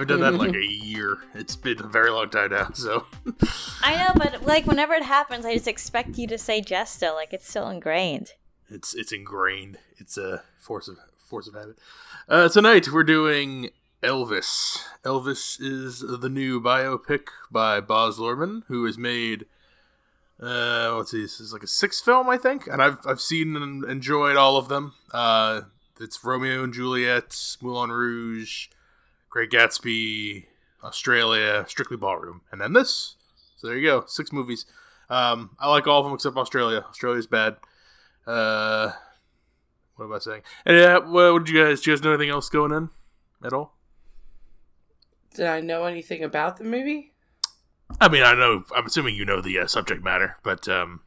haven't done that in like a year. It's been a very long time now, so. I know, but like whenever it happens, I just expect you to say Jess still. Like it's still ingrained. It's it's ingrained. It's a force of force of habit. Uh, tonight we're doing Elvis. Elvis is the new biopic by Baz Luhrmann, who has made. Uh, let's see, this is like a sixth film, I think, and I've I've seen and enjoyed all of them. Uh, it's Romeo and Juliet, Moulin Rouge, Great Gatsby, Australia, Strictly Ballroom, and then this. So there you go, six movies. Um, I like all of them except Australia. Australia's bad. Uh, what am I saying? And yeah, what, what did you guys? Did you guys know anything else going in at all? Did I know anything about the movie? I mean, I know. I'm assuming you know the uh, subject matter, but um,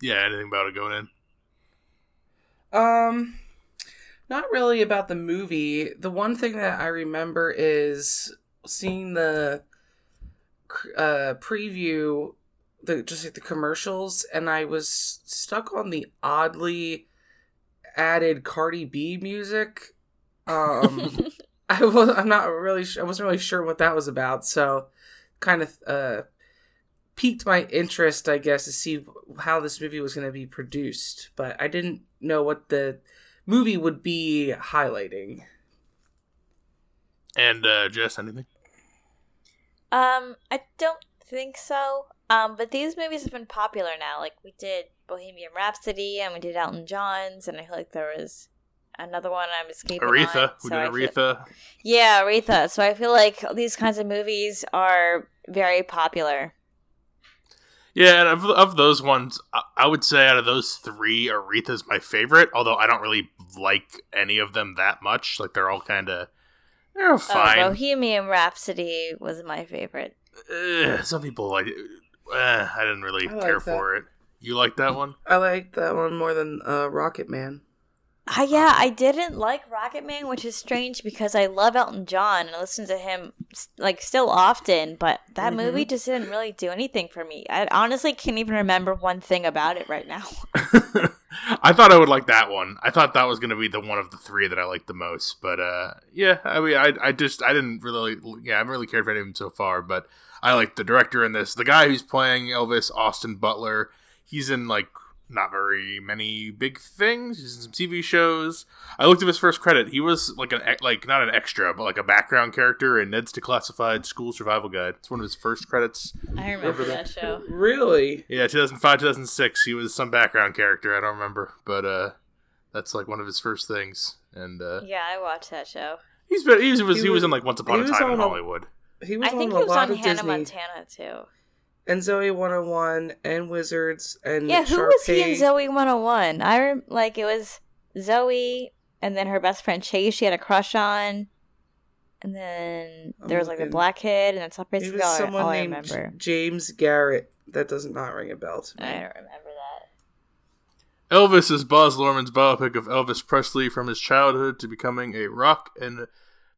yeah, anything about it going in? Um, not really about the movie. The one thing that I remember is seeing the uh, preview, the just like the commercials, and I was stuck on the oddly added Cardi B music. Um, I was I'm not really I wasn't really sure what that was about, so kind of uh, piqued my interest, I guess, to see how this movie was going to be produced. But I didn't know what the movie would be highlighting. And uh, Jess, anything? Um, I don't think so. Um, but these movies have been popular now. Like we did Bohemian Rhapsody and we did Elton John's, and I feel like there was another one I'm escaping. Aretha, on, we so did I feel- Aretha. yeah, Aretha. So I feel like these kinds of movies are very popular. Yeah, and of, of those ones, I, I would say out of those three, Aretha's my favorite. Although I don't really like any of them that much. Like they're all kind of they're Oh, fine. Bohemian Rhapsody was my favorite. Ugh, some people like. it. Eh, I didn't really I care that. for it. You like that one? I like that one more than uh, Rocket Man. Uh, yeah, I didn't like Rocket Man, which is strange because I love Elton John and I listen to him like still often, but that Mhm. movie just didn't really do anything for me. I honestly can't even remember one thing about it right now. I thought I would like that one. I thought that was going to be the one of the three that I liked the most. But uh, yeah, I mean, I, I just I didn't really yeah I haven't really cared for any of them so far. But I like the director in this, the guy who's playing Elvis, Austin Butler. He's in like not very many big things. He's in some TV shows. I looked at his first credit. He was like an like not an extra, but like a background character in Ned's Declassified School Survival Guide. It's one of his first credits. I remember that show. Really? Yeah, 2005, 2006. He was some background character. I don't remember, but uh, that's like one of his first things. And uh, Yeah, I watched that show. he's been he was he was, He was- in like Once Upon a Time in on a- Hollywood. He was I think on he was on Hannah Disney Montana too. And Zoey 101 and Wizards and Yeah, who was he in Sharpay. Zoey 101? I rem- like it was Zoey and then her best friend Chase she had a crush on. And then oh there was like the black kid, and that's He basically was all, I- someone all I named remember. James Garrett. That does not ring a bell to me. I don't remember that. Elvis is Baz Luhrmann's biopic of Elvis Presley from his childhood to becoming a rock and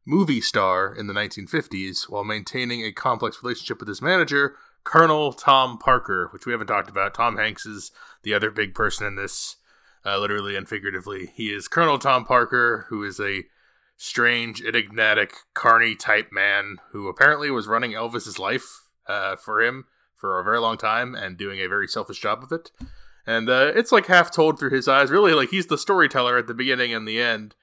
movie star in the 1950s while maintaining a complex relationship with his manager, Colonel Tom Parker, which we haven't talked about. Tom Hanks is the other big person in this, uh, literally and figuratively. He is Colonel Tom Parker, who is a strange, enigmatic, carny type man who apparently was running Elvis's life uh, for him for a very long time and doing a very selfish job of it and uh, it's like half told through his eyes. Really, like he's the storyteller at the beginning and the end,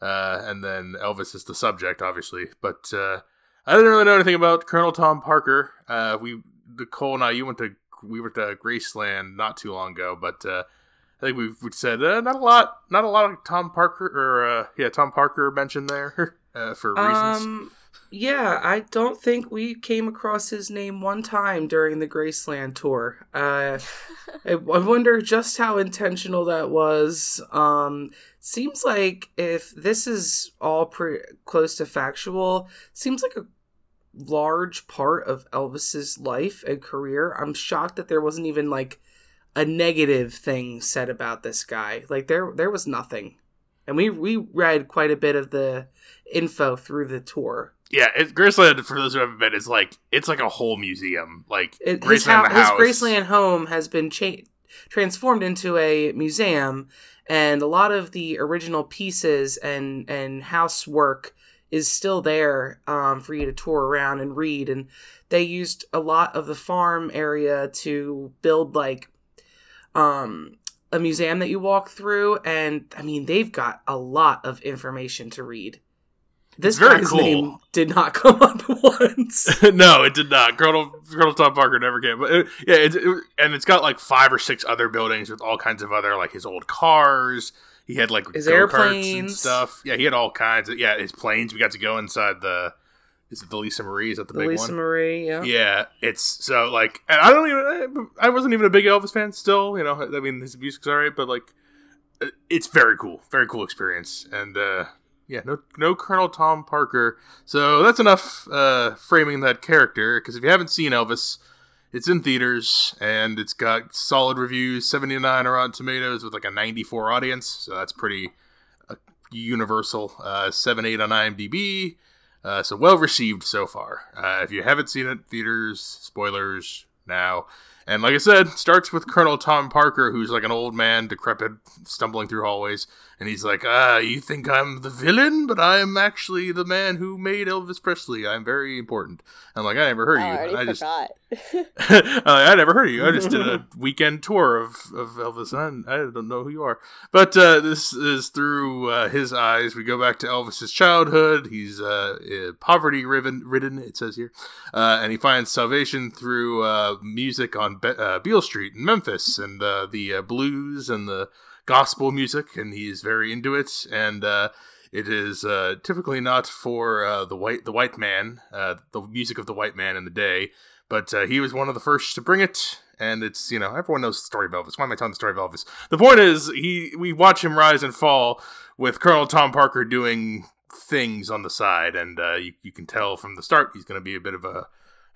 uh, and then Elvis is the subject, obviously. But uh, I didn't really know anything about Colonel Tom Parker. Uh, we, Nicole and I, you went to we were to Graceland not too long ago, but uh, I think we've, we said uh, not a lot, not a lot of Tom Parker or uh, yeah, Tom Parker mentioned there uh, for reasons. Um, yeah, I don't think we came across his name one time during the Graceland tour. Uh, I, I wonder just how intentional that was. Um, seems like if this is all pre- close to factual, seems like a large part of Elvis's life and career. I'm shocked that there wasn't even like a negative thing said about this guy. Like there, there was nothing, and we we read quite a bit of the info through the tour. yeah, it, Graceland for those who haven't been, is like it's like a whole museum. Like It, his, Graceland hou- the his. Graceland home has been changed. transformed into a museum, and a lot of the original pieces and and housework is still there um, for you to tour around and read. And they used a lot of the farm area to build like um, a museum that you walk through. And I mean, they've got a lot of information to read. This It's very guy's cool. name did not come up once. no, it did not. Colonel Colonel Tom Parker never came. But it, yeah, it, it, and it's got like five or six other buildings with all kinds of other like his old cars. He had like His go-karts and stuff. Yeah, he had all kinds of yeah his planes. We got to go inside the is it the Lisa Marie? Is that the, the big Lisa one? Lisa Marie, yeah. Yeah, it's so like and I don't even I wasn't even a big Elvis fan still, you know. I mean his music's alright, but like it's very cool, very cool experience, and uh yeah, no no Colonel Tom Parker. So that's enough uh framing that character because if you haven't seen Elvis, it's in theaters and it's got solid reviews, seventy nine are on Tomatoes with like a ninety four audience, so that's pretty uh, universal. Uh, seven eight on IMDb. Uh, so well received so far. Uh, if you haven't seen it, theaters, spoilers now. And like I said, starts with Colonel Tom Parker, who's like an old man, decrepit, stumbling through hallways, and he's like, "Ah, you think I'm the villain, but I am actually the man who made Elvis Presley. I'm very important." I'm like, "I never heard of I you. I just, uh, I never heard of you. I just did a weekend tour of, of Elvis. and I, I don't know who you are. But uh, this is through uh, his eyes. We go back to Elvis's childhood. He's uh, uh, poverty ridden, ridden, it says here. Uh, and he finds salvation through uh, music on Be- uh, Beale Street in Memphis and uh, the uh, blues and the gospel music. And he's very into it. And uh, it is uh, typically not for uh, the white the white man, uh, the music of the white man in the day, but uh, he was one of the first to bring it. And it's you know everyone knows the story of Elvis. Why am I telling the story of Elvis? The point is he we watch him rise and fall with Colonel Tom Parker doing things on the side, and uh, you you can tell from the start he's going to be a bit of a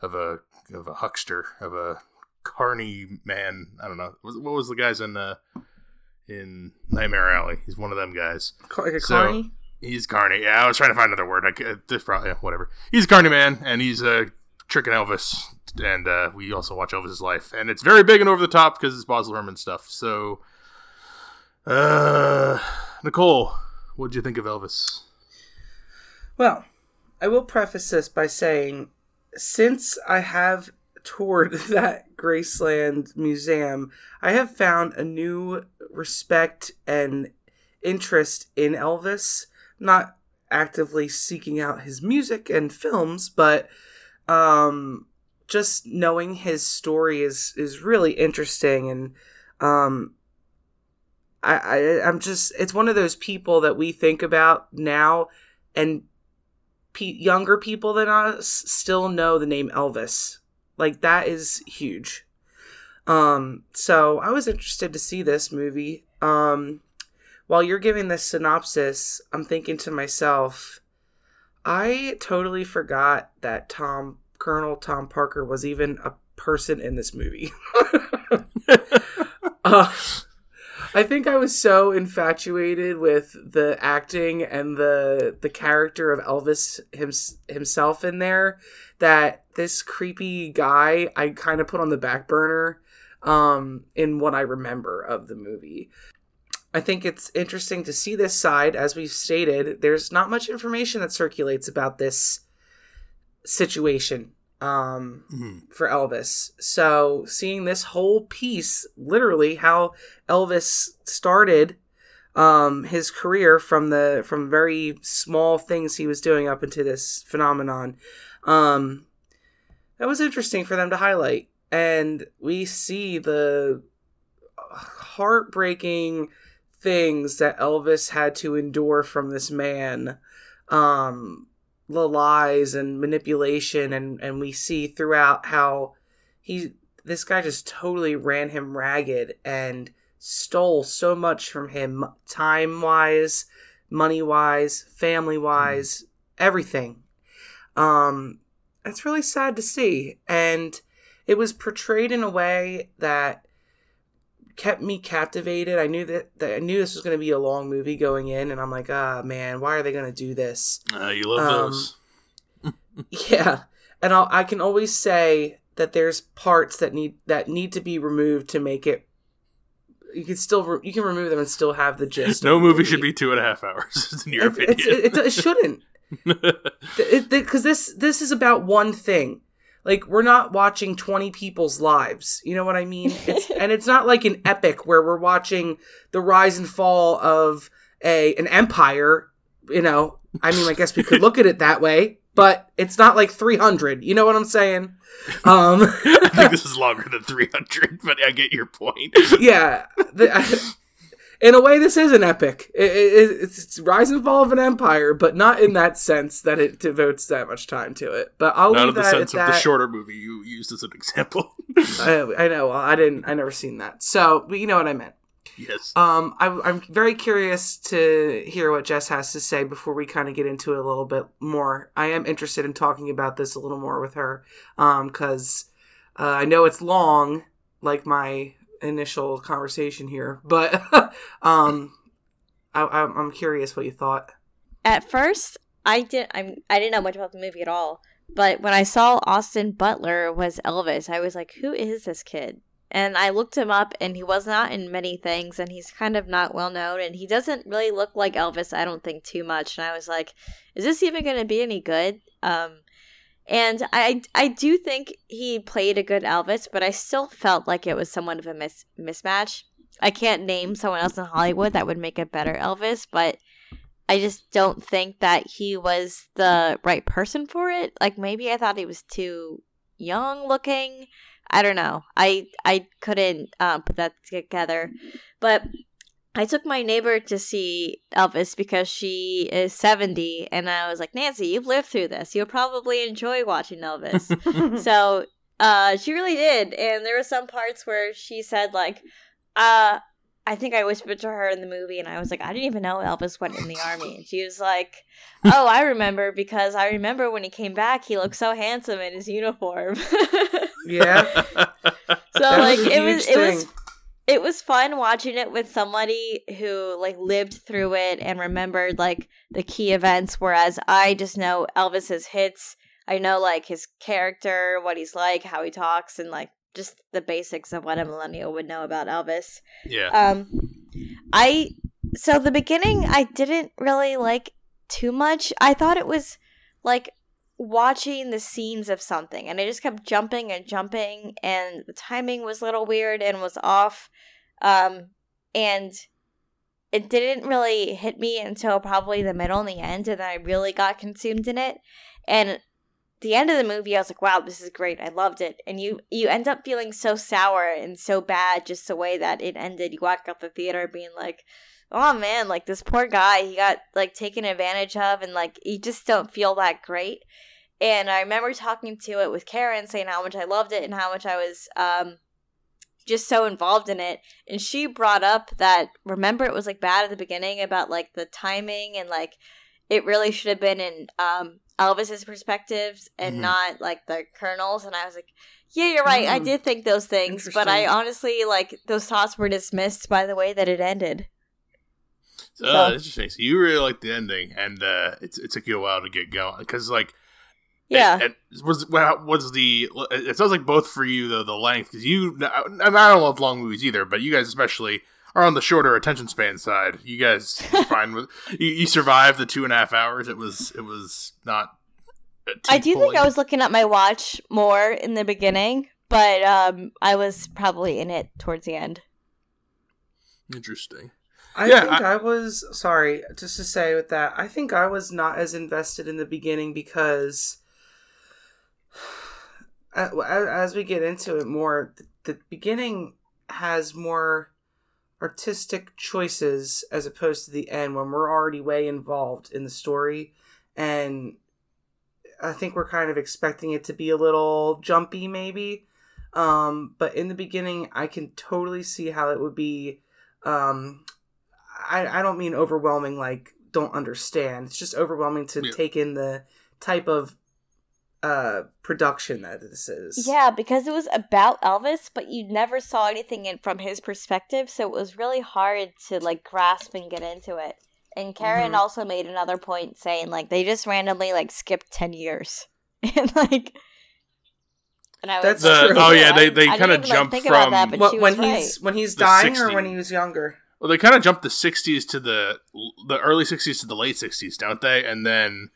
of a of a huckster of a carny man. I don't know what was the guys in uh, in Nightmare Alley. He's one of them guys. Like a So- carny? He's Carney. Yeah, I was trying to find another word. I c- this probably yeah, whatever. He's a Carney man, and he's uh, tricking Elvis. And uh, we also watch Elvis's life, and it's very big and over the top because it's Baz Luhrmann stuff. So, uh, Nicole, what did you think of Elvis? Well, I will preface this by saying since I have toured that Graceland Museum, I have found a new respect and interest in Elvis. Not actively seeking out his music and films, but um, just knowing his story is is really interesting and um, I, I I'm just it's one of those people that we think about now and younger people than us still know the name Elvis. Like that is huge. Um, so I was interested to see this movie. Um, while you're giving this synopsis, I'm thinking to myself, I totally forgot that Tom Colonel Tom Parker was even a person in this movie. uh, I think I was so infatuated with the acting and the the character of Elvis hims, himself in there that this creepy guy I kind of put on the back burner um, in what I remember of the movie. I think it's interesting to see this side. As we've stated, there's not much information that circulates about this situation um, Mhm. for Elvis. So seeing this whole piece, literally how Elvis started um, his career from the from very small things he was doing up into this phenomenon, um, that was interesting for them to highlight. And we see the heartbreaking things that Elvis had to endure from this man. Um, the lies and manipulation and and we see throughout how he this guy just totally ran him ragged and stole so much from him time wise money wise family wise everything um it's really sad to see and it was portrayed in a way that kept me captivated i knew that, that i knew this was going to be a long movie going in and i'm like ah man why are they going to do this Uh, you love Um, those. yeah, and I'll, I can always say that there's parts that need that need to be removed to make it you can still re- you can remove them and still have the gist. no movie should be two and a half hours, in your It, opinion. it, it, it shouldn't because this this is about one thing. Like we're not watching twenty people's lives. You know what I mean? It's, and it's not like an epic where we're watching the rise and fall of a an empire. You know, I mean, I guess we could look at it that way, but it's not like three hundred. You know what I'm saying? Um, I think this is longer than 300, but I get your point. yeah. The, in a way, this is an epic. It, it, it's, rise and fall of an empire, but not in that sense that it devotes that much time to it. But I'll Not leave in the that sense of the shorter movie you used as an example. I, I know. Well, I didn't. I never seen that. So, but you know what I meant. yes. Um, I, I'm very curious to hear what Jess has to say before we kind of get into it a little bit more. I am interested in talking about this a little more with her, um, because uh, I know it's long, like my initial conversation here, but um, I, I'm I'm curious what you thought. At first, I didn't. I'm. I didn't know much about the movie at all. But when I saw Austin Butler was Elvis, I was like, "Who is this kid?" And I looked him up, and he was not in many things, and he's kind of not well known, and he doesn't really look like Elvis. I don't think too much. And I was like, "Is this even going to be any good?" Um, and I I do think he played a good Elvis, but I still felt like it was somewhat of a mis- mismatch. I can't name someone else in Hollywood that would make a better Elvis, but I just don't think that he was the right person for it. Like maybe I thought he was too young looking. I don't know. I I couldn't um, put that together, but I took my neighbor to see Elvis because she is 70 and I was like, "Nancy, you've lived through this. You'll probably enjoy watching Elvis." so, uh she really did and there were some parts where she said like, "Uh I think I whispered to her in the movie and I was like, "I didn't even know Elvis went in the army." And she was like, "Oh, I remember because I remember when he came back, he looked so handsome in his uniform." Yeah, so That like was it was huge it was thing. It was fun watching it with somebody who like lived through it and remembered like the key events whereas i just know elvis's hits. I know like his character what he's like how he talks and like just the basics of what a millennial would know about elvis. Yeah. um i so the beginning i didn't really like too much. I thought it was like watching the scenes of something and i just kept jumping and jumping and the timing was a little weird and was off um and it didn't really hit me until probably the middle and the end and then i really got consumed in it and the end of the movie i was like wow this is great. I loved it. And you you end up feeling so sour and so bad just the way that it ended. You walk out the theater being like oh man like this poor guy he got like taken advantage of and like you just don't feel that great. And i remember talking to it with karen saying how much i loved it and how much i was um just so involved in it. And she brought up that remember it was like bad at the beginning about like the timing and like it really should have been in um elvis's perspectives and Mhm. not like the colonel's. And i was like yeah you're right. I Mm. did think those things but i honestly like those thoughts were dismissed by the way that it ended So- interesting. So you really liked the ending, and uh, it, it took you a while to get going because, like, yeah it, it was was the. It sounds like both for you though the length because you and I don't love long movies either, but you guys especially are on the shorter attention span side. You guys fine with you, you survived the two and a half hours. It was it was not. uh, I do think. I was looking at my watch more in the beginning, but um, I was probably in it towards the end. interesting. I Yeah, think I, was sorry just to say with that. I think I was not as invested in the beginning because as we get into it more, the, the beginning has more artistic choices as opposed to the end when we're already way involved in the story and I think we're kind of expecting it to be a little jumpy maybe. Um, but in the beginning I can totally see how it would be um I, I don't mean overwhelming like don't understand. It's just overwhelming to Yeah. take in the type of uh production that this is. Yeah, because it was about Elvis, but you never saw anything in from his perspective, so it was really hard to like grasp and get into it. And Karen Mhm. also made another point saying like they just randomly like skipped ten years, and like And I was That's like, true. oh yeah, I- they they kind of didn't even, like, jump from that, but What, when was he's when he's The dying or when he was younger? Well, they kind of jump the '60s to the the early '60s to the late '60s, don't they? And then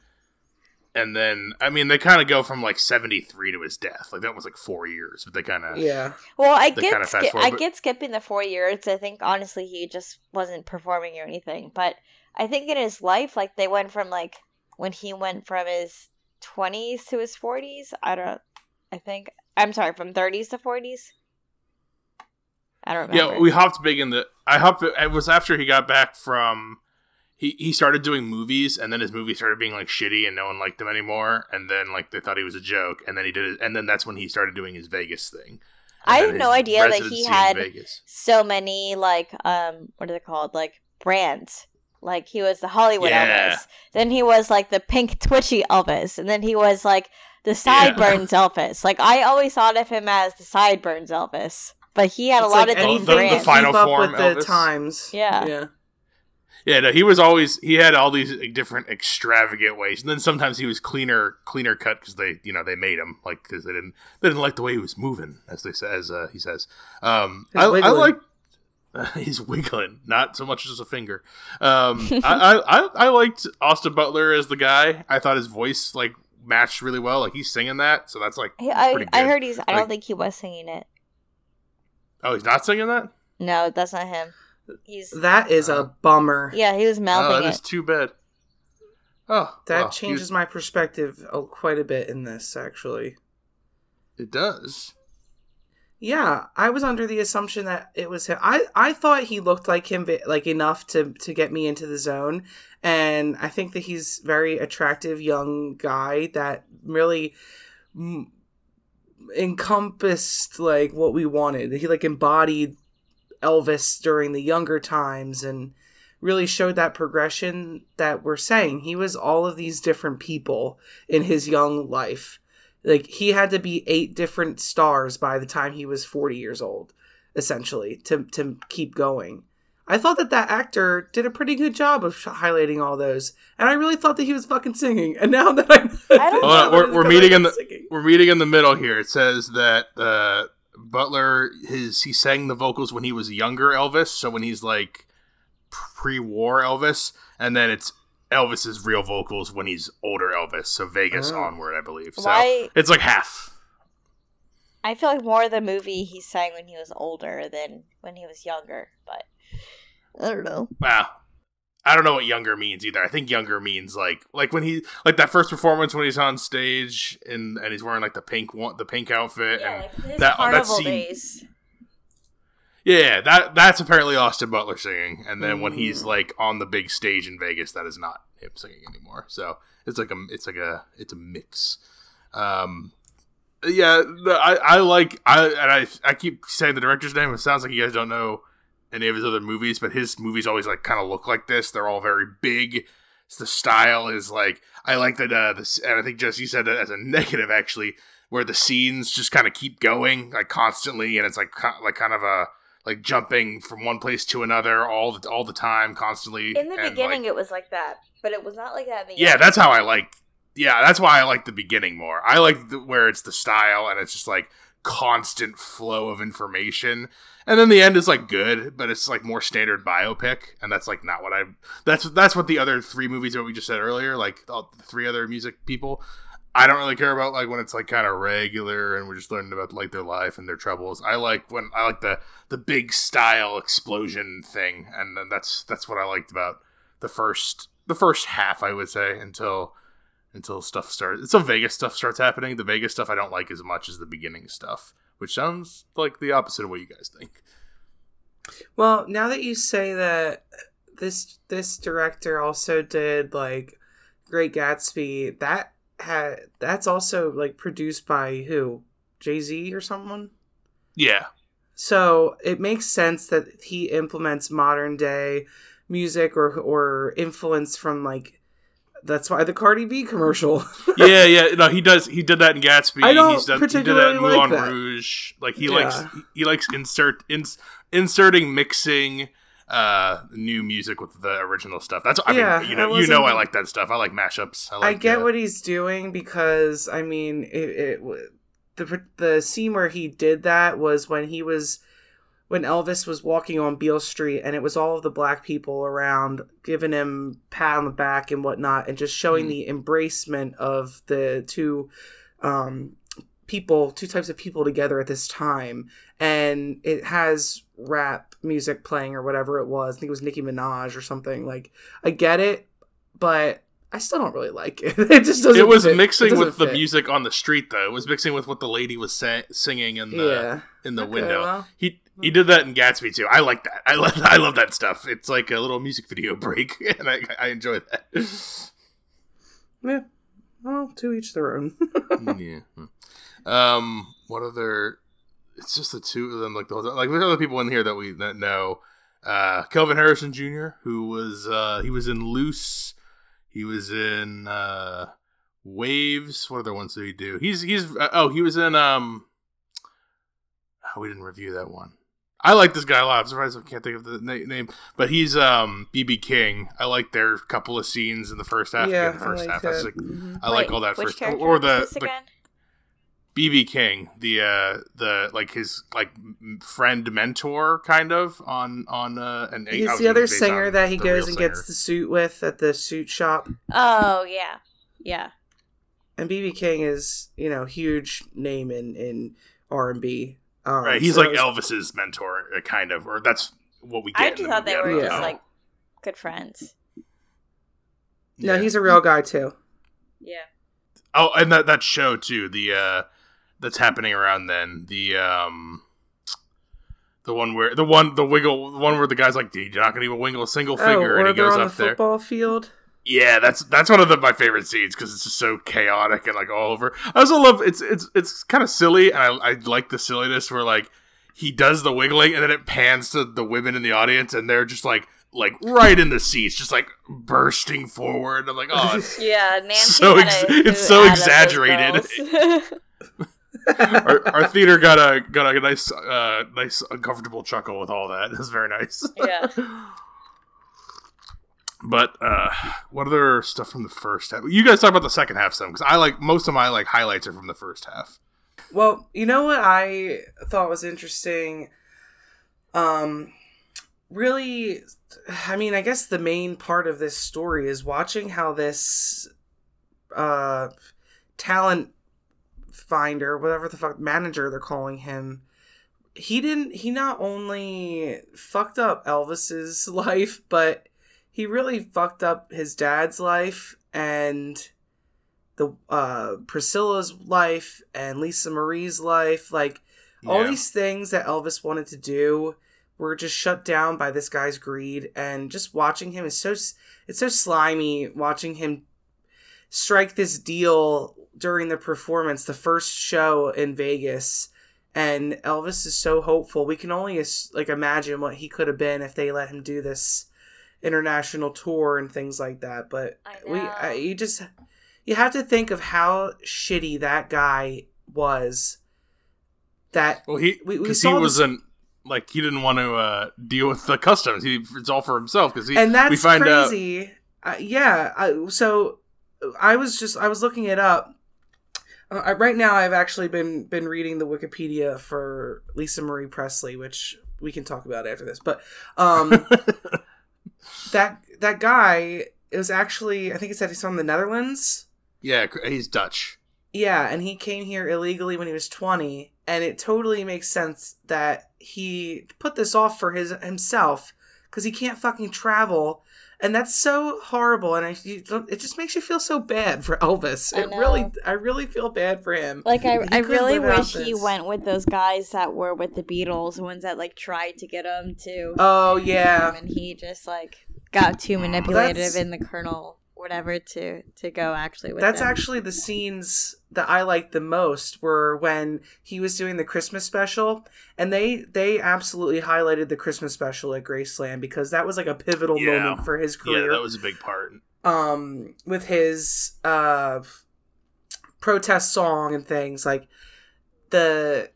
and then I mean they kind of go from like '73 to his death, like that was like four years, but they kind of Yeah. Well, I get kinda fast ski- forward, I but- get skipping the four years. I think honestly he just wasn't performing or anything. But I think in his life, like they went from like when he went from his twenties to his forties. I don't. I think I'm sorry, from thirties to forties. I don't remember. Yeah, we hopped big in the. I hopped. It was after he got back from. He he started doing movies, and then his movies started being like shitty, and no one liked him anymore. And then like they thought he was a joke, and then he did it, and then that's when he started doing his Vegas thing. And I had no idea that he had so many like um what are they called like brands. Like he was the Hollywood Yeah. Elvis, then he was like the pink twitchy Elvis, and then he was like the sideburns Elvis. Like I always thought of him as the sideburns Elvis, but he had a lot like of any- different the- the final keep up form with the times. Yeah. Yeah. Yeah, no, he was always he had all these like, different extravagant ways, and then sometimes he was cleaner, cleaner cut because they, you know, they made him like because they didn't they didn't like the way he was moving, as they say, as uh, he says. Um, I, I wiggling. like he's wiggling, not so much as a finger. Um, I, I, I I liked Austin Butler as the guy. I thought his voice like matched really well. Like he's singing that, so that's like He- I, pretty I heard he's. I Like- don't think he was singing it. Oh, he's not singing that. No, that's not him. He's That is a bummer. yeah, he was Oh, mouthing that is too bad. Oh, That well, changes my perspective uh, quite a bit in this, actually. It does. Yeah, I was under the assumption that it was him. I, I thought he looked like him, vi- like enough to to get me into the zone, and I think that he's very attractive young guy that really encompassed like what we wanted. He like embodied Elvis during the younger times and really showed that progression that we're saying. He was all of these different people in his young life. Like he had to be eight different stars by the time he was 40 years old essentially to to keep going. I thought that that actor did a pretty good job of highlighting all those, and I really thought that he was fucking singing. And now that I, I don't Hold on, we're- we're meeting in the- singing. we're reading in the middle here. It says that uh, Butler his he sang the vocals when he was younger Elvis, so when he's like pre-war Elvis, and then it's Elvis's real vocals when he's older Elvis, so Vegas Oh. onward, I believe. So Why- it's like half. I feel like more of the movie he sang when he was older than when he was younger. But I don't know. Wow. I don't know what younger means either. I think younger means like like when he like that first performance when he's on stage and and he's wearing like the pink one the pink outfit and like his that- that carnival scene- days. Yeah, that that's apparently Austin Butler singing, and then when Mm. he's like on the big stage in Vegas, that is not him singing anymore. So it's like a it's like a it's a mix. Um, yeah, the, I I like I and I I keep saying the director's name. It sounds like you guys don't know any of his other movies, but his movies always like kind of look like this. They're all very big. The style is like I like that. Uh, this, and I think Jesse said that as a negative actually, where the scenes just kind of keep going like constantly, and it's like like kind of a like jumping from one place to another all the all the time, constantly. In the and, beginning, like- it was like that, but it was not like that yeah, end. that's how I like. Yeah, that's why I like the beginning more. I like the, where it's the style and it's just like constant flow of information, and then the end is like good, but it's like more standard biopic, and that's like not what I. That's that's what the other three movies that we just said earlier, like all the three other music people. I don't really care about like when it's like kind of regular and we're just learning about like their life and their troubles. I like when I like the the big style explosion thing, and then that's that's what I liked about the first the first half. I would say until until stuff starts. Until Vegas stuff starts happening. The Vegas stuff I don't like as much as the beginning stuff, which sounds like the opposite of what you guys think. Well, now that you say that this this director also did like Great Gatsby, that had that's also like produced by who? Jay-Z or someone? Yeah, So, it makes sense that he implements modern day music or or influence from like that's why the Cardi B commercial. yeah, yeah. No, he does. He did that in Gatsby. I don't He's done, he did that particularly in like Moulin that. Rouge. Like he Yeah. likes he, likes insert ins, inserting mixing uh new music with the original stuff. That's I Yeah, mean you know you know I like that stuff. I like mashups. I, I get uh, what he's doing because I mean it, it the the scene where he did that was when he was when Elvis was walking on Beale Street, and it was all of the black people around giving him pat on the back and whatnot, and just showing Mm. the embracement of the two um, people, two types of people together at this time. And it has rap music playing or whatever it was. I think it was Nicki Minaj or something. Like, I get it, but I still don't really like it. it just doesn't. It was fit. Mixing doesn't with the music on the street, though. It was mixing with what the lady was sa- singing in the Yeah. in the Okay, window. well. He he did that in Gatsby too. I like that. I love I love that stuff. It's like a little music video break, and I I enjoy that. Yeah. Well, to each their own. yeah. Um. What other? It's just the two of them. Like the whole time. like there's other people in here that we that know. Uh, Kelvin Harrison Jr., who was uh he was in Luce. He was in uh Waves. What other ones did he do? He's he's uh, oh he was in um. Oh, we didn't review that one. I like this guy a lot. I'm surprised I can't think of the na- name, but he's um BB King. I like their couple of scenes in the first half. yeah, the first I like half. that. That's like, Mhm. I like all that which first character or was the, this the? BB King, the uh the like his like friend mentor kind of on on uh and He's the other singer that he goes and singer. gets the suit with at the suit shop. Oh yeah, yeah. And BB King is, you know, huge name in in R and B. Um, right. He's so like was- Elvis's mentor, uh, kind of, or that's what we get. I just thought they were Yeah. just know. like good friends. No, Yeah. he's a real guy too. Yeah. oh, and that that show too. The uh that's happening around then. The um. The one where the one the wiggle the one where the guy's like Dude, you're not gonna even wiggle a single Oh, finger or and he goes on up the there football field. Yeah, that's that's one of the, my favorite scenes because it's just so chaotic and like all over. I also love it's it's it's kind of silly and I, I like the silliness where like he does the wiggling and then it pans to the women in the audience and they're just like like right in the seats, just like bursting forward. I'm like, oh, it's- Yeah, Nancy. So ex- a it's so out of those exaggerated. our, our theater got a got a nice uh nice uncomfortable chuckle with all that. It was very nice. Yeah. But uh what other stuff from the first half? You guys talk about the second half some because I like most of my like highlights are from the first half. Well, you know what I thought was interesting? Um really I mean, I guess the main part of this story is watching how this uh talent finder, whatever the fuck manager they're calling him, he didn't he not only fucked up Elvis's life, but he really fucked up his dad's life and the uh Priscilla's life and Lisa Marie's life. Like all these things that Elvis wanted to do were just shut down by this guy's greed. And just watching him is so it's so slimy watching him strike this deal during the performance the first show in Vegas. And Elvis is so hopeful. We can only like imagine what he could have been if they let him do this international tour and things like that but I we. I, you just you have to think of how shitty that guy was that Well, he We- we because he wasn't like he didn't want to uh deal with the customs. He it's all for himself because he and that's we find out crazy. Uh, yeah. I, so I was just I was looking it up. Uh, right now, I've actually been been reading the Wikipedia for Lisa Marie Presley, which we can talk about after this. But um, that that guy is actually I think he said he's from the Netherlands. yeah he's Dutch. Yeah, and he came here illegally when he was 20, and it totally makes sense that he put this off for his himself because he can't fucking travel, and that's so horrible. And I, you, don't- it just makes you feel so bad for Elvis. I It really. I really feel bad for him. Like I, He I really wish he went with those guys that were with the Beatles, the ones that like tried to get him to. Oh yeah, and he just like got too manipulative That's- in the Colonel whatever to to go actually with That's them. actually the scenes that I liked the most were when he was doing the Christmas special, and they they absolutely highlighted the Christmas special at Graceland because that was like a pivotal Yeah. moment for his career Yeah, career. that was a big part. um with his uh protest song and things like the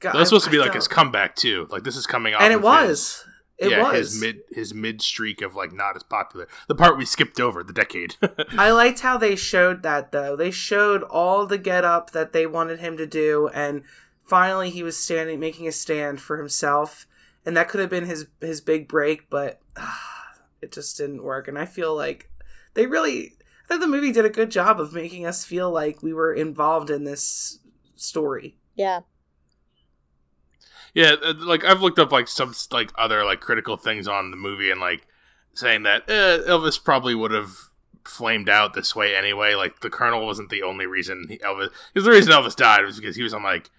That's supposed to be I like felt- his comeback too. Like this is coming off, and it was his- It yeah, was. his mid his mid streak of like not as popular. The part we skipped over, the decade. I liked how they showed that though. They showed all the get up that they wanted him to do and finally he was standing making a stand for himself and that could have been his his big break but uh, it just didn't work and I feel like they really I thought the movie did a good job of making us feel like we were involved in this story. Yeah. Yeah, uh, like I've looked up like some like other like critical things on the movie and like saying that eh, Elvis probably would have flamed out this way anyway. Like the Colonel wasn't the only reason he, Elvis. Because the reason Elvis died was because he was on like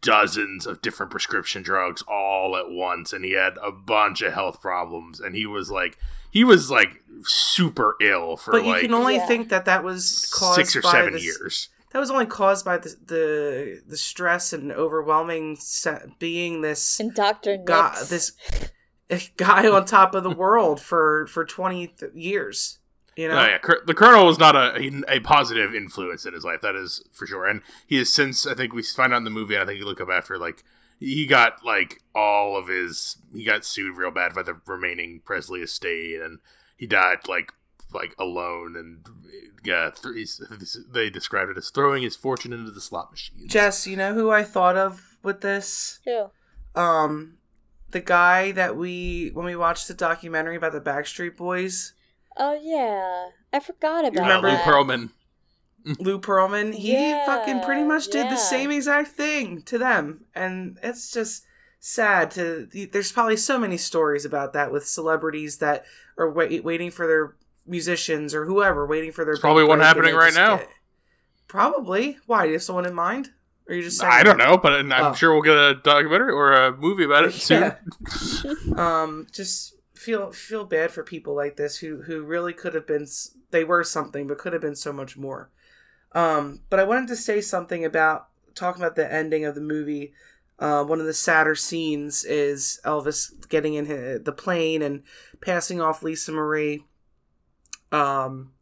dozens of different prescription drugs all at once, and he had a bunch of health problems, and he was like he was like super ill for But you like can only Yeah. think that that was caused six or by seven this- years. That was only caused by the the, the stress and overwhelming se- being this And Dr. guy, Nix. this guy on top of the world for for 20 th- years you know Oh, yeah. Cur- the Colonel was not a a positive influence in his life. That is for sure. And he has since I think we find out in the movie. I think you look up after like he got like all of his he got sued real bad by the remaining Presley estate, and he died like like alone. And yeah, th- they described it as throwing his fortune into the slot machines. jess you know who i thought of with this Who? um the guy that we when we watched the documentary about the backstreet boys Oh, yeah. I forgot about uh, remember Lou. Pearlman. lou pearlman he Yeah, fucking pretty much did yeah. the same exact thing to them and it's just sad to there's probably so many stories about that with celebrities that are wait, waiting for their musicians or whoever waiting for their probably big one happening right now. get- probably why do you have someone in mind or are you just saying I don't know, but I'm Oh. sure we'll get a documentary or a movie about it soon. Yeah. um just feel feel bad for people like this who who really could have been they were something but could have been so much more um but i wanted to say something about talking about the ending of the movie uh, one of the sadder scenes is elvis getting in hi- the plane and passing off lisa marie um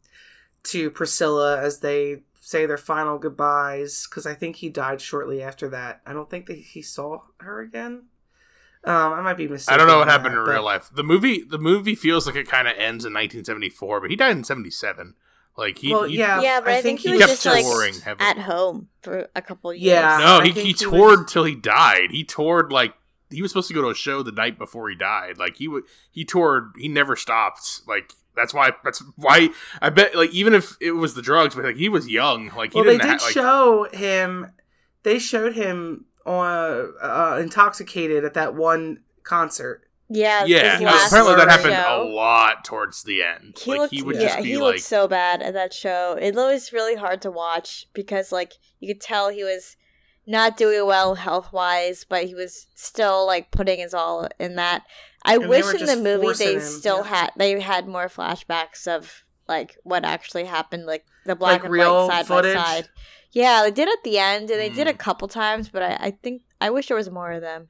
to priscilla as they say their final goodbyes because i think he died shortly after that i don't think that he saw her again um, I might be mistaken. I don't know what happened that, in but- real life. The movie, the movie feels like it kind of ends in 1974, but he died in 77. Like he, Well, he- yeah, Yeah, but I, I think, think he he was kept just like touring heavily. at home for a couple years. Yeah. no, I he, think he he toured was- till he died. He toured like he was supposed to go to a show the night before he died. Like he would, he toured. He never stopped. Like that's why. That's why I bet. Like even if it was the drugs, but like he was young. Like he Well, they didn't did ha- like, show him. They showed him on uh, intoxicated at that one concert. Yeah, Yeah, his apparently that happened show. a lot towards the end. He like looked, he would yeah, just be he like, looked so bad at that show. It was really hard to watch because, like, you could tell he was not doing well health wise, but he was still like putting his all in that. I And wish in the movie they him, still yeah. had they had more flashbacks of like what actually happened, like the black Like and real white side footage? by side. Yeah, they did at the end, and they did a Mm. couple times, but I, I think I wish there was more of them.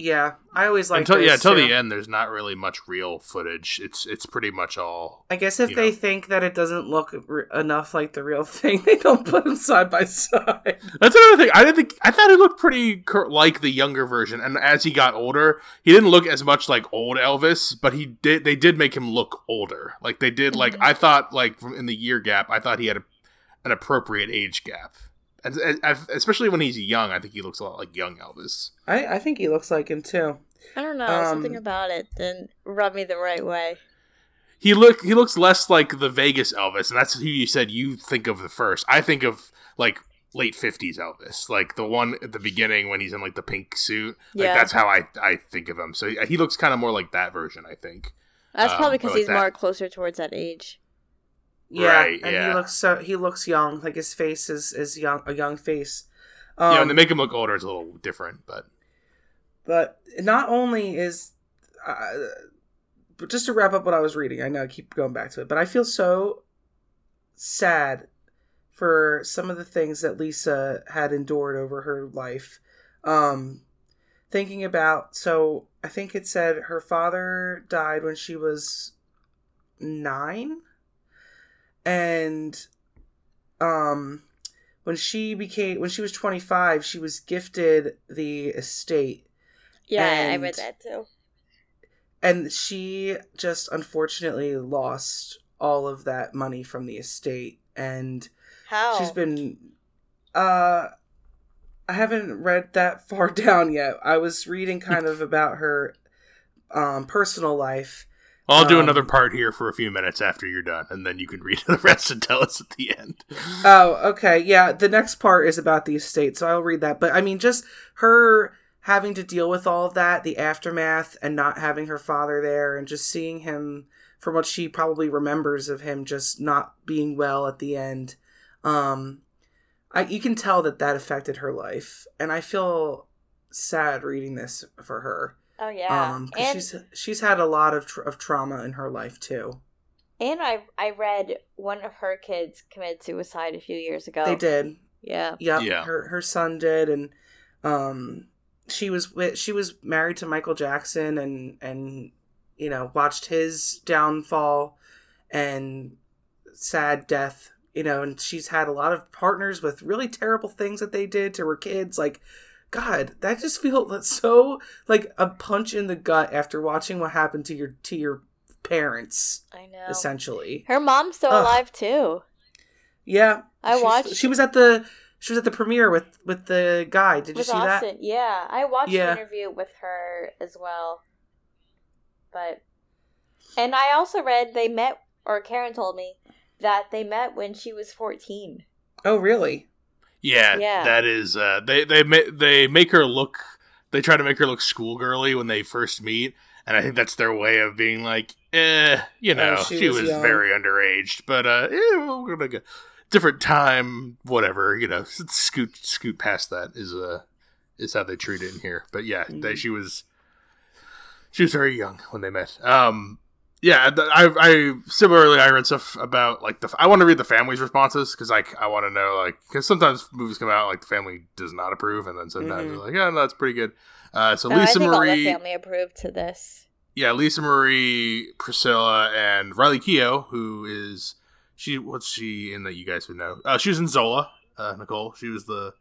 Yeah, I always like until yeah, until too. the end. There's not really much real footage. It's it's pretty much all I guess if they know. think that it doesn't look r- enough like the real thing, they don't put them side by side. That's another thing. I didn't think. I thought he looked pretty cur- like the younger version, and as he got older, he didn't look as much like old Elvis, but he did. They did make him look older. Like they did. Like Mhm. I thought. Like from in the year gap, I thought he had a, an appropriate age gap, and, and- and especially when he's young, I think he looks a lot like young Elvis. I, I think he looks like him too. I don't know Um, something about it didn't rub me the right way. He look. He looks less like the Vegas Elvis, and that's who you said you think of the first. I think of like late fifties Elvis, like the one at the beginning when he's in like the pink suit. Like Yeah. that's how I I think of him. So he looks kind of more like that version, I think. That's um, probably I because like he's that. more closer towards that age. Yeah, Right, and yeah. he looks so he looks young. Like his face is is young, a young face. yeah, and they make him look older, it's a little different, but But not only is, uh, but just to wrap up what I was reading, I know I keep going back to it, but I feel so sad for some of the things that Lisa had endured over her life. Um, thinking about, so I think it said her father died when she was nine, and um, when she became when she was twenty five, she was gifted the estate Yeah, I And- read that too. and she just unfortunately lost all of that money from the estate and How? she's been uh I haven't read that far down yet. I was reading kind of about her um personal life. I'll do Um, another part here for a few minutes after you're done, and then you can read the rest and tell us at the end. Oh, okay. Yeah, the next part is about the estate, so I'll read that. But I mean just her having to deal with all of that, the aftermath and not having her father there and just seeing him from what she probably remembers of him just not being well at the end. Um I you can tell that that affected her life and I feel sad reading this for her. Oh yeah, Um 'cause and she's she's had a lot of tr- of trauma in her life too. and I I read one of her kids committed suicide a few years ago. They did. Yeah. Yep, Yeah. her her son did, and um, she was with, she was married to Michael Jackson, and and you know watched his downfall and sad death. You know, and she's had a lot of partners with really terrible things that they did to her kids. Like, God, that just feels so like a punch in the gut after watching what happened to your to your parents, I know. essentially. Her mom's still Ugh. alive too. Yeah, I watched She was at the she was at the premiere with with the guy. Did you see Austin. that? Yeah, I watched Yeah. an interview with her as well. But and I also read they met or Karen told me that they met when she was 14. Oh, really? Yeah, Yeah. that is. Uh, they they ma- they make her look. They try to make her look schoolgirly when they first meet, and I think that's their way of being like, eh, you know, Oh, she she, was was, very underage, but uh, eh, we're gonna go different time, whatever, you know, scoot scoot past that is uh is how they treat it in here. But yeah, they, Mhm. she was she was very young when they met. Um, yeah, I, I similarly I read stuff about like the I want to read the family's responses because like I want to know like because sometimes movies come out like the family does not approve and then sometimes Mhm. they're like yeah no that's pretty good. Uh, so Oh, I Lisa think all the Marie, family approved to this. yeah, Lisa Marie, Priscilla, and Riley Keough, who is she? What's she in that you guys would know? Uh, she was in Zola. Uh, Nicole, she was the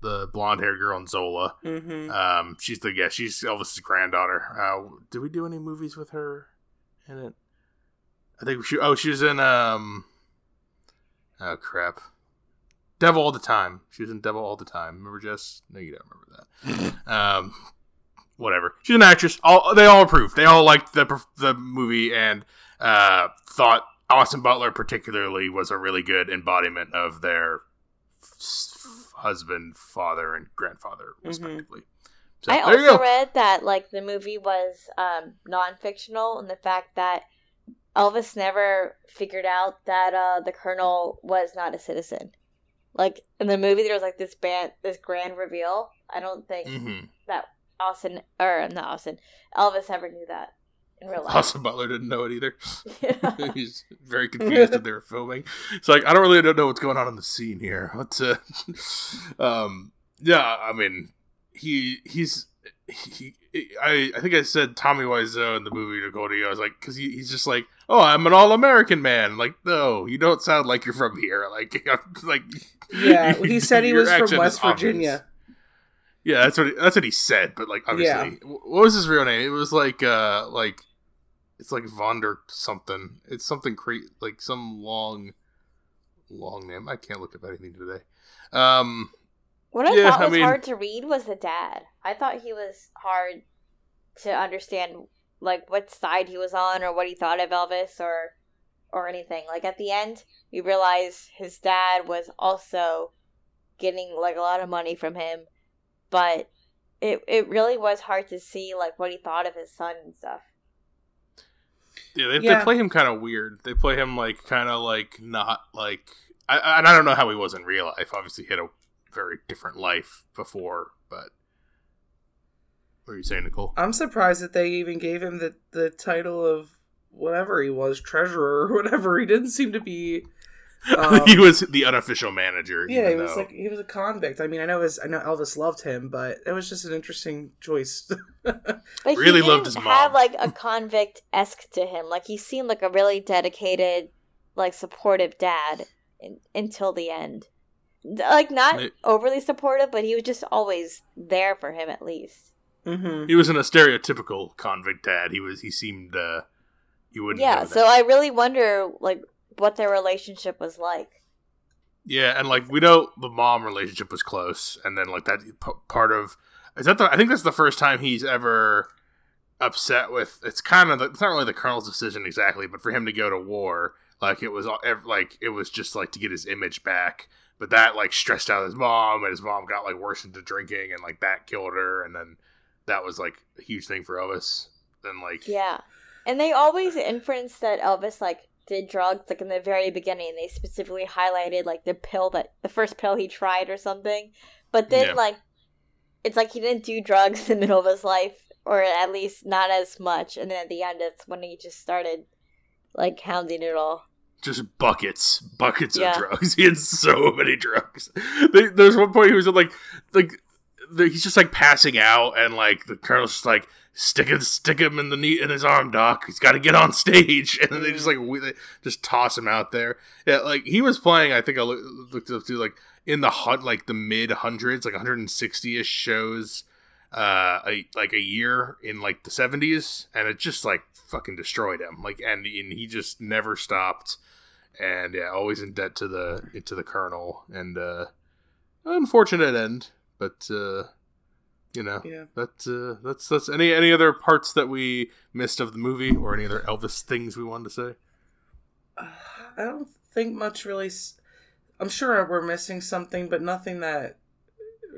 the blonde haired girl in Zola. Mm-hmm. Um, she's the yeah, she's Elvis's granddaughter. Uh, did we do any movies with her in it? I think she. Oh, she was in um. Oh crap! Devil all the time. She was in Devil all the time. Remember Jess? No, you don't remember that. um, whatever. She's an actress. All they all approved. They all liked the the movie and uh, thought Austin Butler particularly was a really good embodiment of their s- husband, father, and grandfather, respectively. So, I also read that like the movie was um non-fictional and the fact that Elvis never figured out that uh the colonel was not a citizen. Like in the movie there was like this band this grand reveal. I don't think hmm that Austin or not Austin, Elvis ever knew that in real life. Austin Butler didn't know it either. Yeah. He's very confused that they were filming. It's like I don't really don't know what's going on in the scene here. What's uh, um, yeah, I mean, he he's he. I I think I said Tommy Wiseau in the movie Nicole. I was like, because he, he's just like, oh, I'm an all American man. Like, no, you don't sound like you're from here. Like, I'm, like, Yeah, he said he was from West. Virginia. Yeah, that's what he, that's what he said. But like, obviously, Wh- what was his real name? It was like uh like it's like Vonder something. It's something cra- like some long, long name. I can't look up anything today. Um, What I Yeah, thought I was mean- hard to read was the dad. I thought he was hard to understand, like what side he was on or what he thought of Elvis or or anything. Like at the end, you realize his dad was also getting like a lot of money from him, but it it really was hard to see like what he thought of his son and stuff. yeah, they, Yeah. they play him kind of weird. They play him like kind of like not like. I, and I don't know how he was in real life. Obviously, he had a very different life before. But what are you saying, Nicole? I'm surprised that they even gave him the the title of whatever he was, treasurer or whatever. He didn't seem to be. Um, he was the unofficial manager. yeah, even he was though- like he was a convict. I mean, I know his, I know Elvis loved him, but it was just an interesting choice. But Really he loved didn't his have like a convict esque to him. Like he seemed like a really dedicated, like supportive dad in, until the end. Like not It- overly supportive, but he was just always there for him at least. Mm-hmm. He wasn't a stereotypical convict dad. He was. He seemed. uh You wouldn't. Yeah, so I really wonder like what their relationship was like. Yeah, and like we know the mom relationship was close, and then like that p- part of is that the I think that's the first time he's ever upset with. It's kind of the, it's not really the colonel's decision exactly, but for him to go to war, like it was all like it was just like to get his image back. But that like stressed out his mom, and his mom got like worse into drinking, and like that killed her, and then that was like a huge thing for Elvis. Then like Yeah. And they always inference that Elvis like did drugs like in the very beginning. They specifically highlighted like the pill that the first pill he tried or something. But then Yeah. like it's like he didn't do drugs in the middle of his life or at least not as much and then at the end it's when he just started like hounding it all. Just buckets, buckets Yeah. of drugs. He had so many drugs. There's one point he was like, like he's just like passing out, and like the colonel's just like stick it, stick him in the knee in his arm, doc. He's got to get on stage, and then they just like we, they just toss him out there. Yeah, like he was playing. I think I looked up to like in the hut, like the mid hundreds, like 160 ish shows. Uh, a, like a year in like the 70s, and it just like fucking destroyed him. Like, and, and he just never stopped and yeah, always in debt to the to the colonel, and uh, unfortunate end. But uh, you know, Yeah. that uh, that's that's any any other parts that we missed of the movie, or any other Elvis things we wanted to say. I don't think much really. s- I'm sure we're missing something, but nothing that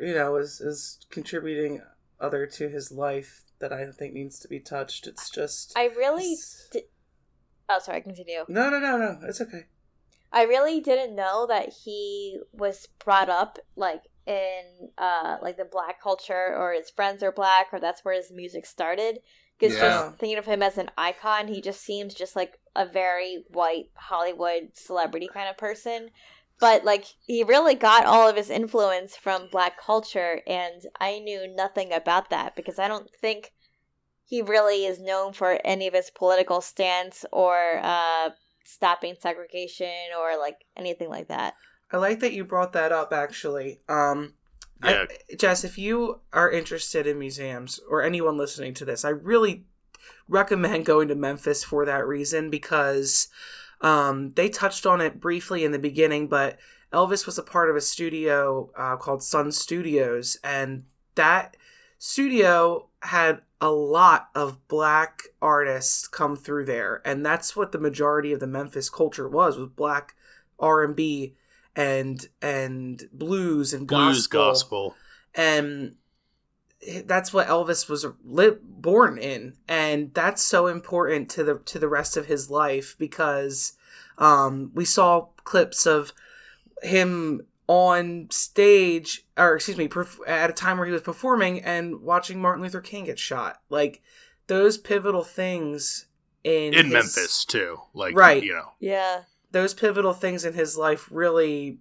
you know is is contributing other to his life that I think needs to be touched. It's just I really it's- di- Oh, sorry, continue. no, no, no, no. It's okay. I really didn't know that he was brought up like in uh like the black culture or his friends are black or that's where his music started. Because Yeah. just thinking of him as an icon, he just seems just like a very white Hollywood celebrity kind of person. But like he really got all of his influence from black culture and I knew nothing about that because I don't think he really is known for any of his political stance or uh stopping segregation or like anything like that. I like that you brought that up. Actually, um, Yeah, I, Jess, if you are interested in museums or anyone listening to this, I really recommend going to Memphis for that reason because um, they touched on it briefly in the beginning, but Elvis was a part of a studio uh, called Sun Studios, and that studio had a lot of black artists come through there, and that's what the majority of the Memphis culture was was black R and B and blues and blues gospel gospel. and that's what Elvis was li- born in, and that's so important to the to the rest of his life because um, we saw clips of him on stage, or excuse me, perf- at a time where he was performing and watching Martin Luther King get shot. Like those pivotal things in in his- Memphis too. Like Right. you know, Yeah. those pivotal things in his life really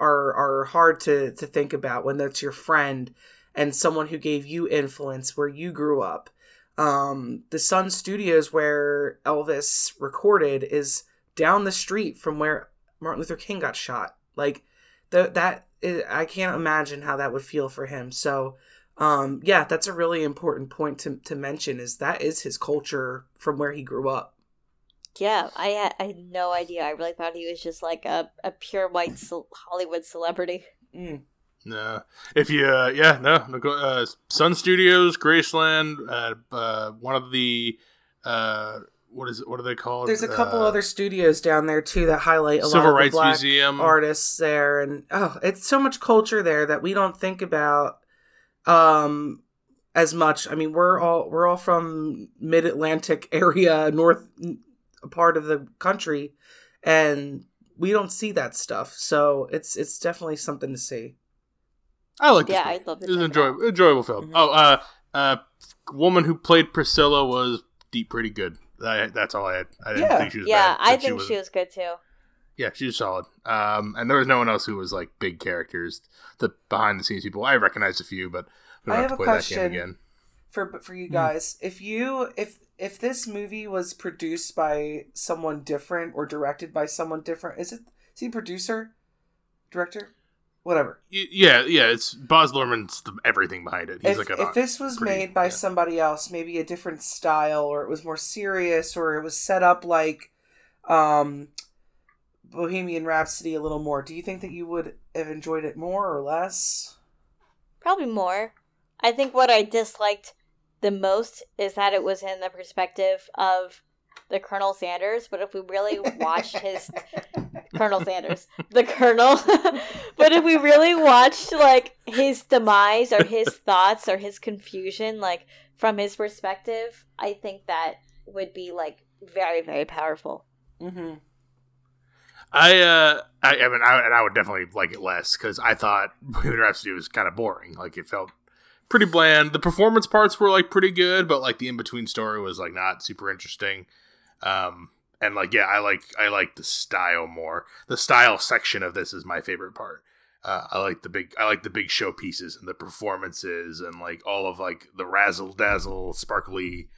are are hard to to think about when that's your friend and someone who gave you influence where you grew up. Um, the Sun Studios where Elvis recorded is down the street from where Martin Luther King got shot. Like the, that is, I can't imagine how that would feel for him. So um, yeah, that's a really important point to to mention is that is his culture from where he grew up. Yeah, I had, I had no idea. I really thought he was just like a, a pure white ce- Hollywood celebrity. Mm. no. If you, uh, yeah, no, no uh, Sun Studios, Graceland, uh, uh, one of the, uh, what is it? What are they called? There's a couple Uh, other studios down there too that highlight a Civil lot of Rights the black Museum. artists there, and oh, it's so much culture there that we don't think about um as much. I mean, we're all we're all from Mid Atlantic area, north part of the country, and we don't see that stuff. So it's it's definitely something to see. I like. Yeah. I'd love It It's an enjoyable, enjoyable film. Mhm. Oh, uh, uh, woman who played Priscilla was deep, pretty good. I, that's all I had. I didn't Yeah. think she was good. Yeah, bad. I think she was good too. Yeah, she was solid. Um, and there was no one else who was like big characters. The behind the scenes people, I recognized a few, but we I don't have have a to play that question. game again. for for you Hmm. guys if you if if this movie was produced by someone different or directed by someone different is it is he producer director whatever. Y- Yeah, yeah. It's Baz Luhrmann's the, everything behind it. He's if, like a if this was pretty- made by yeah. somebody else, maybe a different style, or it was more serious, or it was set up like um, Bohemian Rhapsody a little more, do you think that you would have enjoyed it more or less? Probably more. I think what I disliked the most is that it was in the perspective of the Colonel Sanders. But if we really watched his Colonel Sanders, the Colonel, but if we really watched like his demise or his thoughts or his confusion, like from his perspective, I think that would be like very very powerful. mm-hmm. I uh, I, I mean, I, and I would definitely like it less because I thought Bohemian Rhapsody was kind of boring. Like it felt pretty bland. The performance parts were like pretty good, but like the in between story was like not super interesting. Um, and like yeah, I like I like the style more. The style section of this is my favorite part. Uh, I like the big I like the big show pieces and the performances and like all of like the razzle dazzle sparkly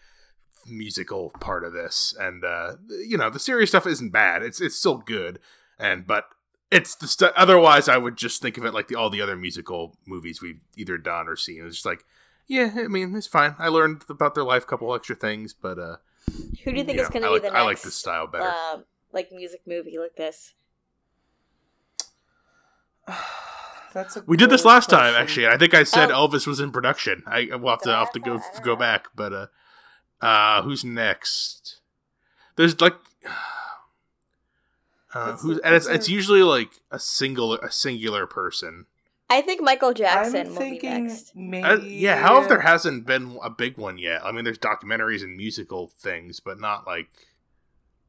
musical part of this. And uh you know the serious stuff isn't bad. It's it's still good. And but it's the stu- otherwise i would just think of it like the all the other musical movies we've either done or seen. It's just like yeah i mean it's fine. I learned about their life a couple extra things but uh Who do you think you is going I to like, be the next? I like this style better um, like music movie like this? That's a we did this good last time actually i think i said Oh. elvis was in production i will have to, I'll have to go go back but uh uh who's next there's like uh, who's and it's it's usually like a single a singular person I think Michael Jackson I'm will be thinking next. maybe. Uh, yeah, how if there hasn't been a big one yet? I mean, there's documentaries and musical things, but not like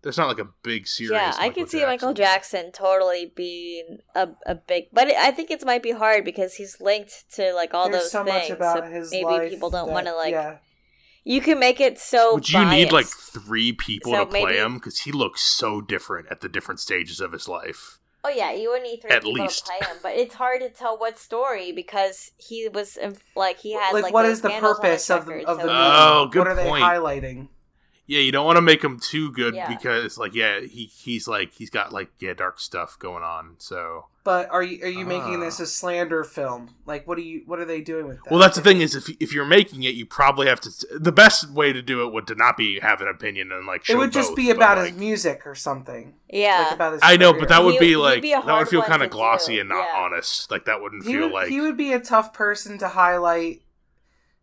there's not like a big series. Yeah, I Michael can see Michael Jackson totally being a, a big, but it, I think it might be hard because he's linked to like all There's those so things. much about so his maybe life people don't want to like. Yeah. You can make it so. Would you need like three people So to play maybe- him because he looks so different at the different stages of his life? Oh yeah, you would need three At people least. to play him, but it's hard to tell what story because he was um, like he had like, like, what those is the purpose of the record, of the movie? Oh, good what are they point. highlighting? Yeah, you don't want to make him too good Yeah. because, like, yeah, he he's like he's got like yeah dark stuff going on. So But are you are you making Ah. this a slander film? Like, what are you what are they doing with that? Well, that's the thing is if if you're making it, you probably have to. The best way to do it would to not be have an opinion and like. It show would just both, be about like, his music or something. yeah, Like about his I know, career. but that would He- be like be that would feel kind of glossy do, and not yeah. honest. Like that wouldn't he feel would, like. he would be a tough person to highlight.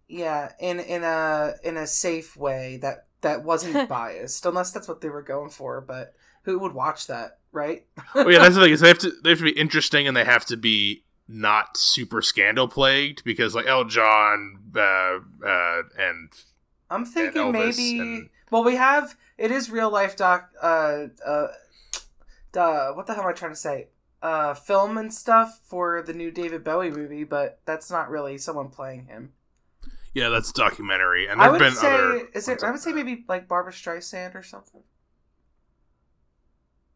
Yeah, in in a in a safe way that that wasn't biased, unless that's what they were going for. But who would watch that, right? oh yeah, that's the thing is they have to they have to be interesting and they have to be not super scandal plagued because like El John uh, uh, and I'm thinking Elvis maybe. and- Well, we have it is real life doc. Uh, uh, duh, what the hell am I trying to say? Uh, film and stuff for the new David Bowie movie, but that's not really someone playing him. Yeah, that's documentary and I there've would been say, other. is it? I would say maybe like Barbra Streisand or something.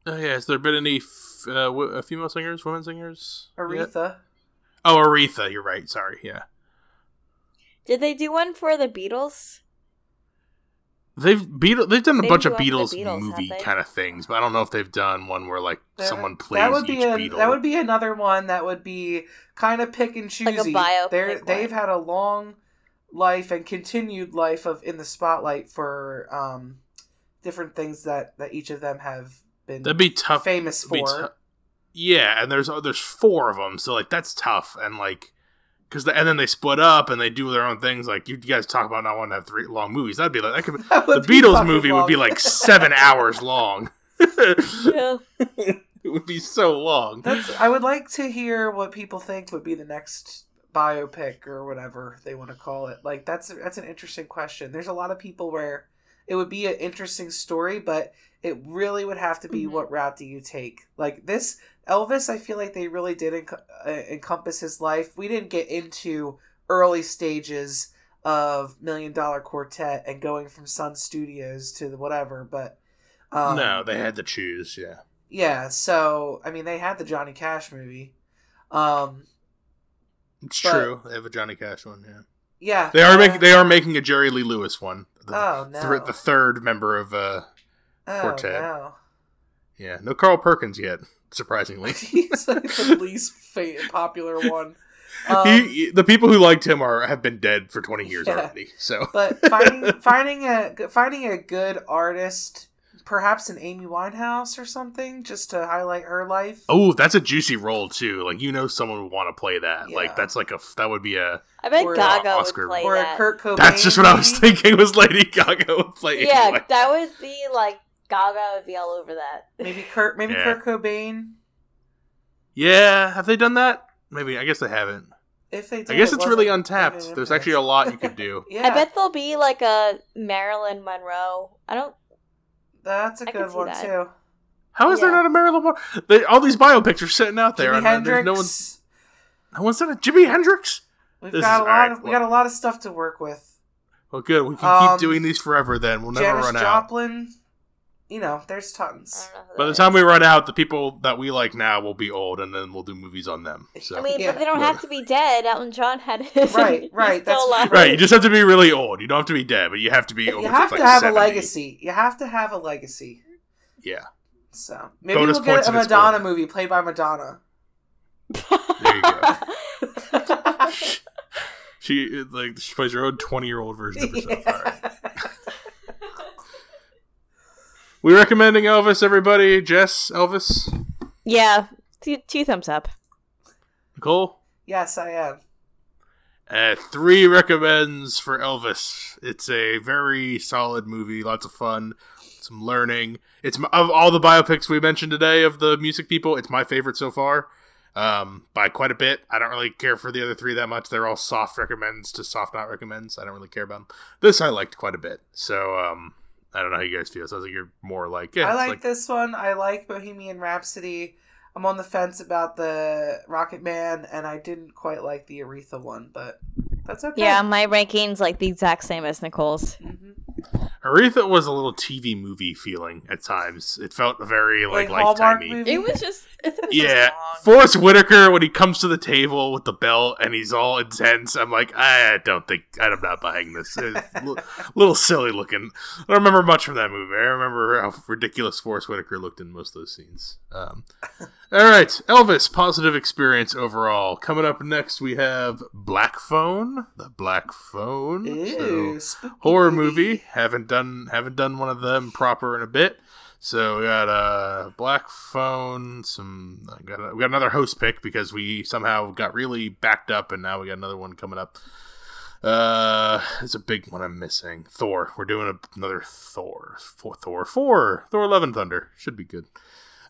Oh yeah, has there been any f- uh, w- uh, female singers, women singers? yet? Aretha. Oh, Aretha. You're right. Sorry. Yeah. Did they do one for the Beatles? They've Beatle, they've done a They bunch of Beatles, Beatles, movie kind of things, but I don't know if they've done one where like That- someone plays that would each be a, Beatle. that would be another one that would be kind of pick and Like a choosy. biopic they've had a long life and continued life of in the spotlight for um, different things that that each of them have been That'd be tough. famous for. tou- yeah, and there's oh, there's four of them, so like that's tough, and like because the, and then they split up and they do their own things. Like you guys talk about not wanting to have three long movies. That'd be like that could, That the be Beatles fucking movie would be like seven hours long. Yeah. it would be so long. That's. I would like to hear what people think would be the next biopic or whatever they want to call it. Like that's that's an interesting question. There's a lot of people where it would be an interesting story, but it really would have to be Mhm. what route do you take. Like this Elvis, I feel like they really did enc- uh, encompass his life. We didn't get into early stages of Million Dollar Quartet and going from Sun Studios to the whatever, but um, no, they had to choose. Yeah. yeah, so I mean, they had the Johnny Cash movie. Um, It's But- true. They have a Johnny Cash one. Yeah, yeah, they are uh, making they are making a Jerry Lee Lewis one. The, Oh no! thir- the third member of uh oh Quartet. no! Yeah, no Carl Perkins yet. Surprisingly, He's like the least fa- popular one. Um, he, he- the people who liked him are have been dead for twenty years Yeah. already. So but finding finding a finding a good artist, perhaps an Amy Winehouse or something, just to highlight her life. oh, that's a juicy role too. Like you know, someone would want to play that. Yeah. Like that's like a that would be a. I bet Or, Gaga Oscar- would play or a. Kurt Cobain. That's just what I was thinking. Was Lady Gaga would play? yeah, anyway. that would be like Gaga would be all over that. Maybe Kurt. Maybe Yeah. Kurt Cobain. Yeah, have they done that? Maybe I guess they haven't. If they, did, I guess it it's really untapped. There's actually a lot you could do. Yeah, I bet there'll be like a Marilyn Monroe. I don't. That's a I good one that. too. How is there not a Marilyn Monroe? They, all these biopics are sitting out there, Jimi and then Hendrix. there's no one. No one's done it. Jimi Hendrix. We've This got is- a lot alright, of we well- got a lot of stuff to work with. Well, good. We can Um, keep doing these forever. Then we'll never Janis run out. Joplin. You know, there's tons. don't know who By the that time we run out, the people that we like now will be old, and then we'll do movies on them. So. I mean, Yeah. but they don't have to be dead. Elton John had his. Right, right, that's- alive. right, you just have to be really old. You don't have to be dead, but you have to be. Over You have like to have 70. a legacy. You have to have a legacy. Yeah, So maybe Bonus we'll get a Madonna gold. movie played by Madonna. there you go. she like she plays her own twenty year old version of herself. All right. We recommending Elvis, everybody. Jess, Elvis, yeah, two, two thumbs up. Nicole. yes, I am. Uh, three recommends for Elvis. It's a very solid movie, lots of fun, some learning. It's m- of all the biopics we mentioned today of the music people, it's my favorite so far, um, by quite a bit. I don't really care for the other three that much. They're all soft recommends to soft not recommends. I don't really care about them. This I liked quite a bit. So um, I don't know how you guys feel. So Sounds like you're more like yeah. I it's like, this one. I like Bohemian Rhapsody. I'm on the fence about the Rocket Man, and I didn't quite like the Aretha one, but that's okay. Yeah, my rankings like the exact same as Nicole's. Mhm. Aretha was a little TV movie feeling at times. It felt very like, Like Hallmark lifetimey. movie. It was just. It was Yeah, Just. Forest Whitaker when he comes to the table with the belt and he's all intense. I'm like, I don't think I'm not buying this. It's a little silly looking. I don't remember much from that movie. I remember how ridiculous Forest Whitaker looked in most of those scenes. Um, all right, Elvis, positive experience overall. Coming up next, we have Black Phone, the Black Phone. Ew, spooky horror movie. Haven't done haven't done one of them proper in a bit. So we got a black phone. Some got a, we got another host pick because we somehow got really backed up, and now we got another one coming up. Uh, it's a big one I'm missing. Thor. We're doing a, another Thor. For Thor four. Thor Love and Thunder should be good.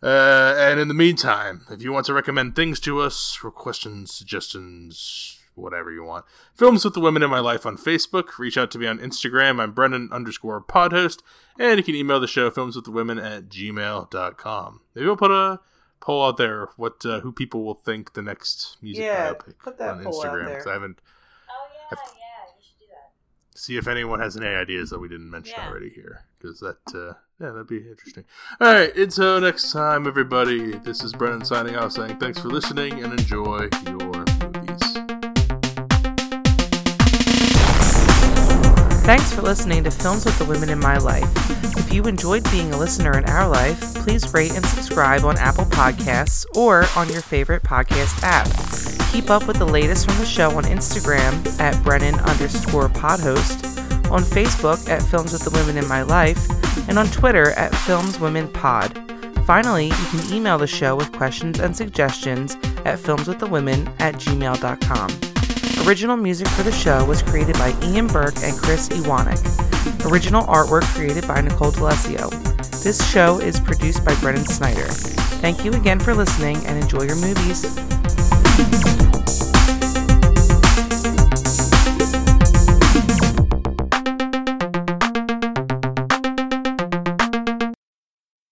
Uh, and in the meantime, if you want to recommend things to us, or questions, suggestions, whatever you want, Films with the Women in My Life on Facebook. Reach out to me on Instagram. I'm Brennan underscore podhost. And you can email the show, films with the women at gmail.com. Maybe we'll put a poll out there what uh, who people will think the next music Yeah, biopic put that on poll out Instagram. there. 'cause I haven't Oh yeah, yeah, you should do that. See if anyone has any ideas that we didn't mention Yeah. already here because that uh, yeah that'd be interesting all right until next time everybody this is brennan signing off saying thanks for listening and enjoy your movies Thanks for listening to Films with the Women in My Life. If you enjoyed being a listener in our life, please rate and subscribe on Apple Podcasts or on your favorite podcast app. Keep up with the latest from the show on Instagram at Brennan underscore podhost, on Facebook at Films with the Women in My Life, and on Twitter at Films Women Pod. Finally, you can email the show with questions and suggestions at filmswiththewomen at gmail.com. Original music for the show was created by Ian Burke and Chris Iwanek. Original artwork created by Nicole D'Alessio. This show is produced by Brennan Snyder. Thank you again for listening and enjoy your movies.